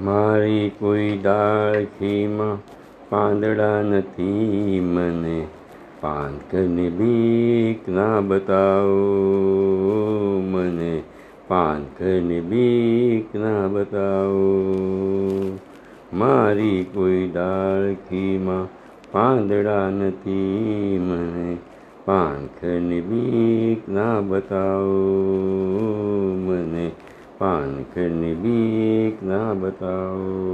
મારી કોઈ ડાળખીમાં પાંદડા નથી મને પાંખની બીક ના બતાવો મને પાંખની બીક ના બતાવો મારી કોઈ ડાળખીમાં પાંદડા નથી મને પાંખની બીક ના બતાવો पान करने भी एक ना बताओ।